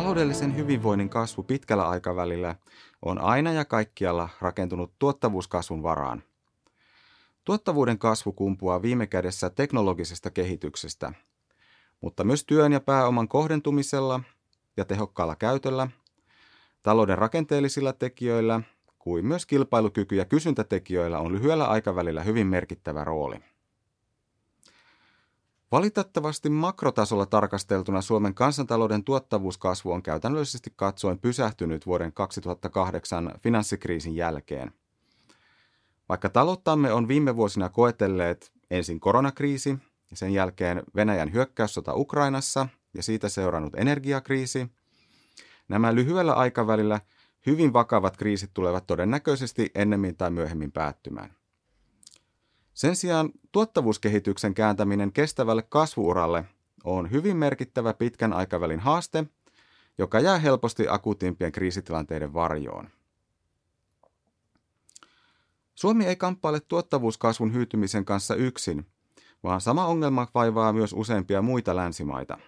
Taloudellisen hyvinvoinnin kasvu pitkällä aikavälillä on aina ja kaikkialla rakentunut tuottavuuskasvun varaan. Tuottavuuden kasvu kumpuaa viime kädessä teknologisesta kehityksestä, mutta myös työn ja pääoman kohdentumisella ja tehokkaalla käytöllä, talouden rakenteellisilla tekijöillä kuin myös kilpailukyky- ja kysyntätekijöillä on lyhyellä aikavälillä hyvin merkittävä rooli. Valitettavasti makrotasolla tarkasteltuna Suomen kansantalouden tuottavuuskasvu on käytännöllisesti katsoen pysähtynyt vuoden 2008 finanssikriisin jälkeen. Vaikka talouttamme on viime vuosina koetelleet ensin koronakriisi ja sen jälkeen Venäjän hyökkäyssota Ukrainassa ja siitä seurannut energiakriisi, nämä lyhyellä aikavälillä hyvin vakavat kriisit tulevat todennäköisesti ennemmin tai myöhemmin päättymään. Sen sijaan tuottavuuskehityksen kääntäminen kestävälle kasvuuralle on hyvin merkittävä pitkän aikavälin haaste, joka jää helposti akuutimpien kriisitilanteiden varjoon. Suomi ei kamppaile tuottavuuskasvun hyytymisen kanssa yksin, vaan sama ongelma vaivaa myös useimpia muita länsimaita.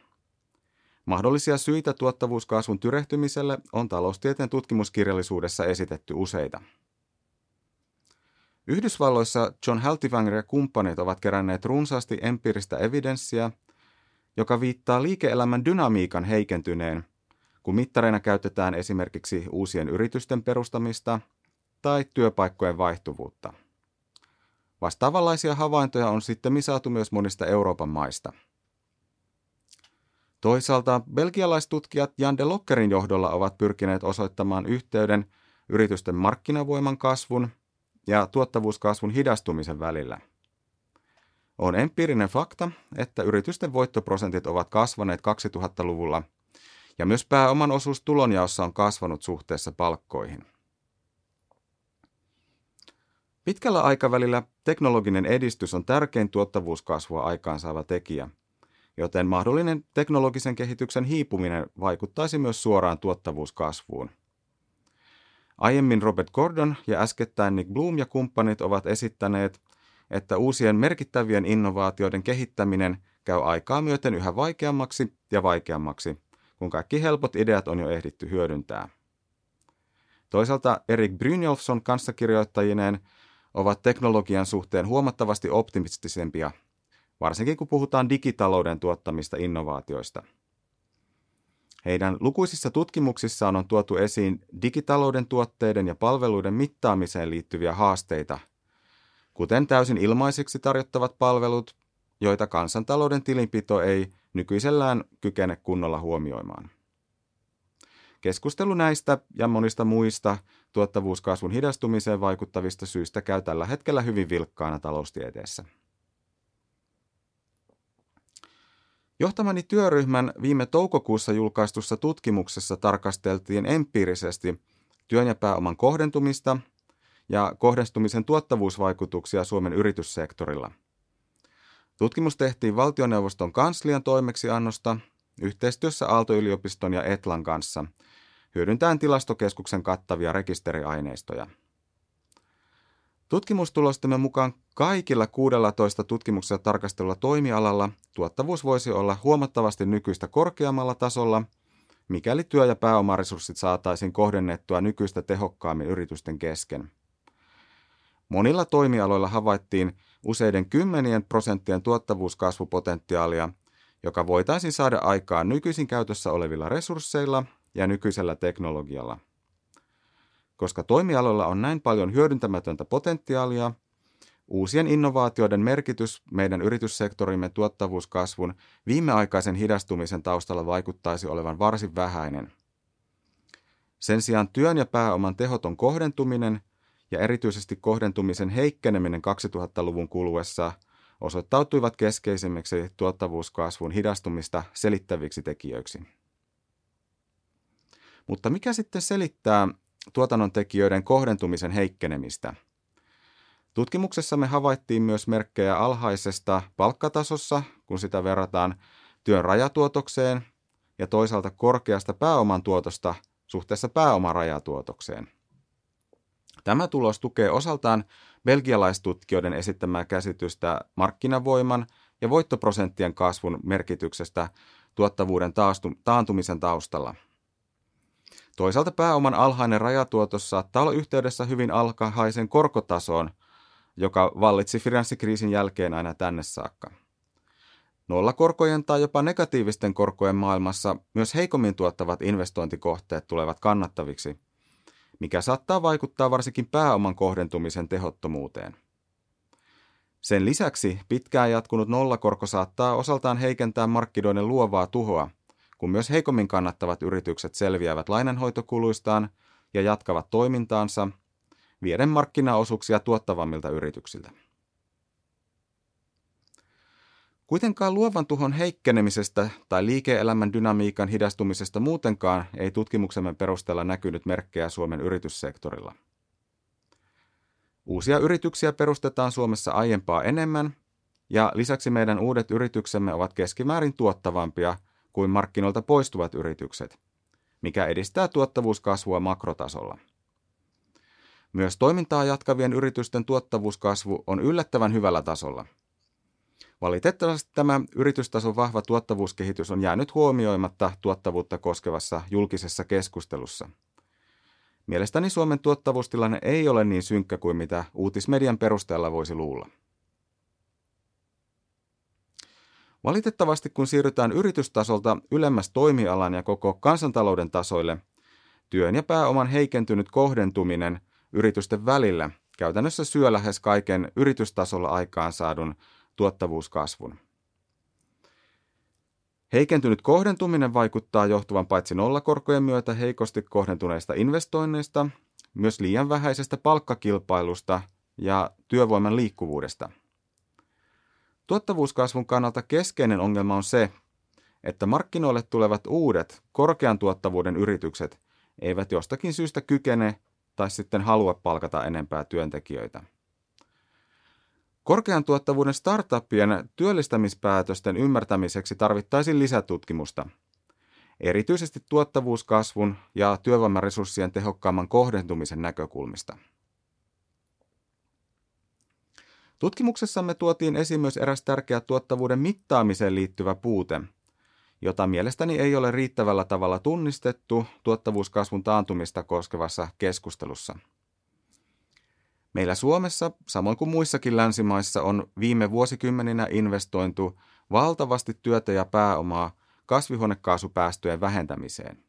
Mahdollisia syitä tuottavuuskasvun tyrehtymiselle on taloustieteen tutkimuskirjallisuudessa esitetty useita. Yhdysvalloissa John Haltivanger ja kumppanit ovat keränneet runsaasti empiiristä evidenssiä, joka viittaa liike-elämän dynamiikan heikentyneen, kun mittareina käytetään esimerkiksi uusien yritysten perustamista tai työpaikkojen vaihtuvuutta. Vastaavanlaisia havaintoja on sitten saatu myös monista Euroopan maista. Toisaalta belgialaistutkijat Jan de Lokkerin johdolla ovat pyrkineet osoittamaan yhteyden yritysten markkinavoiman kasvun – ja tuottavuuskasvun hidastumisen välillä. On empiirinen fakta, että yritysten voittoprosentit ovat kasvaneet 2000-luvulla ja myös pääoman osuus tulonjaossa on kasvanut suhteessa palkkoihin. Pitkällä aikavälillä teknologinen edistys on tärkein tuottavuuskasvua aikaansaava tekijä, joten mahdollinen teknologisen kehityksen hiipuminen vaikuttaisi myös suoraan tuottavuuskasvuun – Aiemmin Robert Gordon ja äskettäin Nick Bloom ja kumppanit ovat esittäneet, että uusien merkittävien innovaatioiden kehittäminen käy aikaa myöten yhä vaikeammaksi ja vaikeammaksi, kun kaikki helpot ideat on jo ehditty hyödyntää. Toisaalta Erik Brynjolfsson kanssakirjoittajineen ovat teknologian suhteen huomattavasti optimistisempia, varsinkin kun puhutaan digitalouden tuottamista innovaatioista – heidän lukuisissa tutkimuksissaan on tuotu esiin digitalouden tuotteiden ja palveluiden mittaamiseen liittyviä haasteita, kuten täysin ilmaiseksi tarjottavat palvelut, joita kansantalouden tilinpito ei nykyisellään kykene kunnolla huomioimaan. Keskustelu näistä ja monista muista tuottavuuskasvun hidastumiseen vaikuttavista syistä käy tällä hetkellä hyvin vilkkaana taloustieteessä. Johtamani työryhmän viime toukokuussa julkaistussa tutkimuksessa tarkasteltiin empiirisesti työn ja pääoman kohdentumista ja kohdistumisen tuottavuusvaikutuksia Suomen yrityssektorilla. Tutkimus tehtiin valtioneuvoston kanslian toimeksiannosta yhteistyössä Aalto-yliopiston ja Etlan kanssa, hyödyntäen tilastokeskuksen kattavia rekisteriaineistoja – Tutkimustulostemme mukaan kaikilla 16 tutkimuksessa tarkastelulla toimialalla tuottavuus voisi olla huomattavasti nykyistä korkeammalla tasolla, mikäli työ- ja pääomaresurssit saataisiin kohdennettua nykyistä tehokkaammin yritysten kesken. Monilla toimialoilla havaittiin useiden kymmenien prosenttien tuottavuuskasvupotentiaalia, joka voitaisiin saada aikaan nykyisin käytössä olevilla resursseilla ja nykyisellä teknologialla – koska toimialoilla on näin paljon hyödyntämätöntä potentiaalia, uusien innovaatioiden merkitys meidän yrityssektorimme tuottavuuskasvun viimeaikaisen hidastumisen taustalla vaikuttaisi olevan varsin vähäinen. Sen sijaan työn ja pääoman tehoton kohdentuminen ja erityisesti kohdentumisen heikkeneminen 2000-luvun kuluessa osoittautuivat keskeisimmiksi tuottavuuskasvun hidastumista selittäviksi tekijöiksi. Mutta mikä sitten selittää tuotannon tekijöiden kohdentumisen heikkenemistä. Tutkimuksessamme havaittiin myös merkkejä alhaisesta palkkatasossa, kun sitä verrataan työn rajatuotokseen, ja toisaalta korkeasta pääoman tuotosta suhteessa pääoman rajatuotokseen. Tämä tulos tukee osaltaan belgialaistutkijoiden esittämää käsitystä markkinavoiman ja voittoprosenttien kasvun merkityksestä tuottavuuden taantumisen taustalla – Toisaalta pääoman alhainen rajatuotos saattaa olla yhteydessä hyvin alhaisen korkotasoon, joka vallitsi finanssikriisin jälkeen aina tänne saakka. Nollakorkojen tai jopa negatiivisten korkojen maailmassa myös heikommin tuottavat investointikohteet tulevat kannattaviksi, mikä saattaa vaikuttaa varsinkin pääoman kohdentumisen tehottomuuteen. Sen lisäksi pitkään jatkunut nollakorko saattaa osaltaan heikentää markkinoiden luovaa tuhoa, kun myös heikommin kannattavat yritykset selviävät lainanhoitokuluistaan ja jatkavat toimintaansa, vieden markkinaosuuksia tuottavammilta yrityksiltä. Kuitenkaan luovan tuhon heikkenemisestä tai liike-elämän dynamiikan hidastumisesta muutenkaan ei tutkimuksemme perusteella näkynyt merkkejä Suomen yrityssektorilla. Uusia yrityksiä perustetaan Suomessa aiempaa enemmän, ja lisäksi meidän uudet yrityksemme ovat keskimäärin tuottavampia kuin markkinoilta poistuvat yritykset, mikä edistää tuottavuuskasvua makrotasolla. Myös toimintaa jatkavien yritysten tuottavuuskasvu on yllättävän hyvällä tasolla – Valitettavasti tämä yritystason vahva tuottavuuskehitys on jäänyt huomioimatta tuottavuutta koskevassa julkisessa keskustelussa. Mielestäni Suomen tuottavuustilanne ei ole niin synkkä kuin mitä uutismedian perusteella voisi luulla. Valitettavasti kun siirrytään yritystasolta ylemmäs toimialan ja koko kansantalouden tasoille, työn ja pääoman heikentynyt kohdentuminen yritysten välillä käytännössä syö lähes kaiken yritystasolla aikaan saadun tuottavuuskasvun. Heikentynyt kohdentuminen vaikuttaa johtuvan paitsi nollakorkojen myötä heikosti kohdentuneista investoinneista, myös liian vähäisestä palkkakilpailusta ja työvoiman liikkuvuudesta. Tuottavuuskasvun kannalta keskeinen ongelma on se, että markkinoille tulevat uudet, korkean tuottavuuden yritykset eivät jostakin syystä kykene tai sitten halua palkata enempää työntekijöitä. Korkean tuottavuuden startuppien työllistämispäätösten ymmärtämiseksi tarvittaisiin lisätutkimusta. Erityisesti tuottavuuskasvun ja työvoimaresurssien tehokkaamman kohdentumisen näkökulmista. Tutkimuksessamme tuotiin esiin myös eräs tärkeä tuottavuuden mittaamiseen liittyvä puute, jota mielestäni ei ole riittävällä tavalla tunnistettu tuottavuuskasvun taantumista koskevassa keskustelussa – Meillä Suomessa, samoin kuin muissakin länsimaissa, on viime vuosikymmeninä investointu valtavasti työtä ja pääomaa kasvihuonekaasupäästöjen vähentämiseen.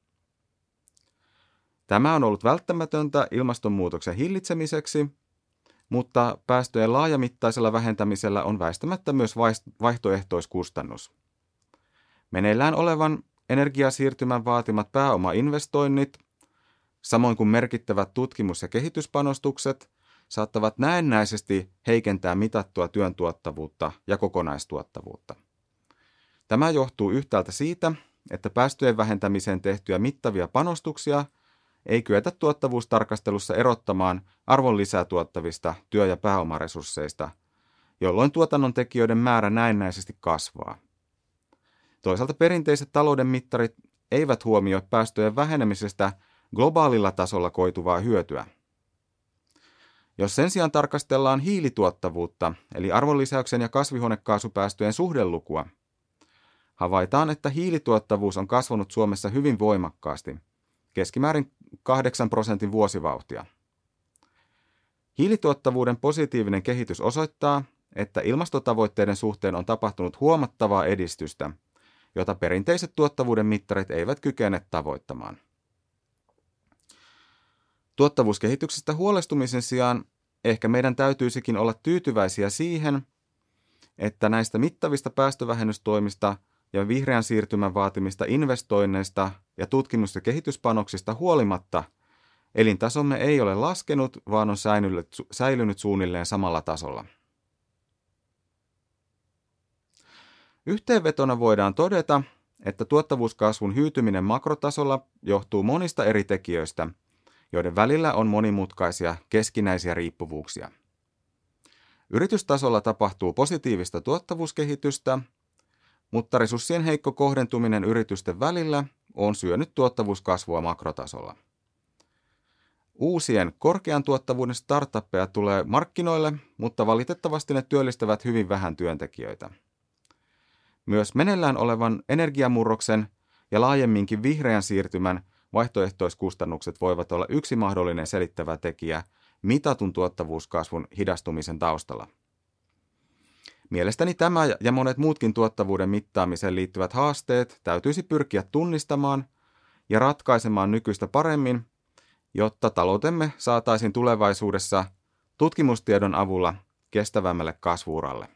Tämä on ollut välttämätöntä ilmastonmuutoksen hillitsemiseksi, mutta päästöjen laajamittaisella vähentämisellä on väistämättä myös vaihtoehtoiskustannus. Meneillään olevan energiasiirtymän vaatimat pääomainvestoinnit, samoin kuin merkittävät tutkimus- ja kehityspanostukset – saattavat näennäisesti heikentää mitattua työn tuottavuutta ja kokonaistuottavuutta. Tämä johtuu yhtäältä siitä, että päästöjen vähentämiseen tehtyjä mittavia panostuksia ei kyetä tuottavuustarkastelussa erottamaan arvon lisää tuottavista työ- ja pääomaresursseista, jolloin tuotannon tekijöiden määrä näennäisesti kasvaa. Toisaalta perinteiset talouden mittarit eivät huomioi päästöjen vähenemisestä globaalilla tasolla koituvaa hyötyä – jos sen sijaan tarkastellaan hiilituottavuutta, eli arvonlisäyksen ja kasvihuonekaasupäästöjen suhdelukua, havaitaan, että hiilituottavuus on kasvanut Suomessa hyvin voimakkaasti, keskimäärin 8 prosentin vuosivauhtia. Hiilituottavuuden positiivinen kehitys osoittaa, että ilmastotavoitteiden suhteen on tapahtunut huomattavaa edistystä, jota perinteiset tuottavuuden mittarit eivät kykene tavoittamaan. Tuottavuuskehityksestä huolestumisen sijaan ehkä meidän täytyisikin olla tyytyväisiä siihen, että näistä mittavista päästövähennystoimista ja vihreän siirtymän vaatimista investoinneista ja tutkimus- ja kehityspanoksista huolimatta elintasomme ei ole laskenut, vaan on säilynyt suunnilleen samalla tasolla. Yhteenvetona voidaan todeta, että tuottavuuskasvun hyytyminen makrotasolla johtuu monista eri tekijöistä – joiden välillä on monimutkaisia keskinäisiä riippuvuuksia. Yritystasolla tapahtuu positiivista tuottavuuskehitystä, mutta resurssien heikko kohdentuminen yritysten välillä on syönyt tuottavuuskasvua makrotasolla. Uusien korkean tuottavuuden startuppeja tulee markkinoille, mutta valitettavasti ne työllistävät hyvin vähän työntekijöitä. Myös meneillään olevan energiamurroksen ja laajemminkin vihreän siirtymän vaihtoehtoiskustannukset voivat olla yksi mahdollinen selittävä tekijä mitatun tuottavuuskasvun hidastumisen taustalla. Mielestäni tämä ja monet muutkin tuottavuuden mittaamiseen liittyvät haasteet täytyisi pyrkiä tunnistamaan ja ratkaisemaan nykyistä paremmin, jotta taloutemme saataisiin tulevaisuudessa tutkimustiedon avulla kestävämmälle kasvuuralle.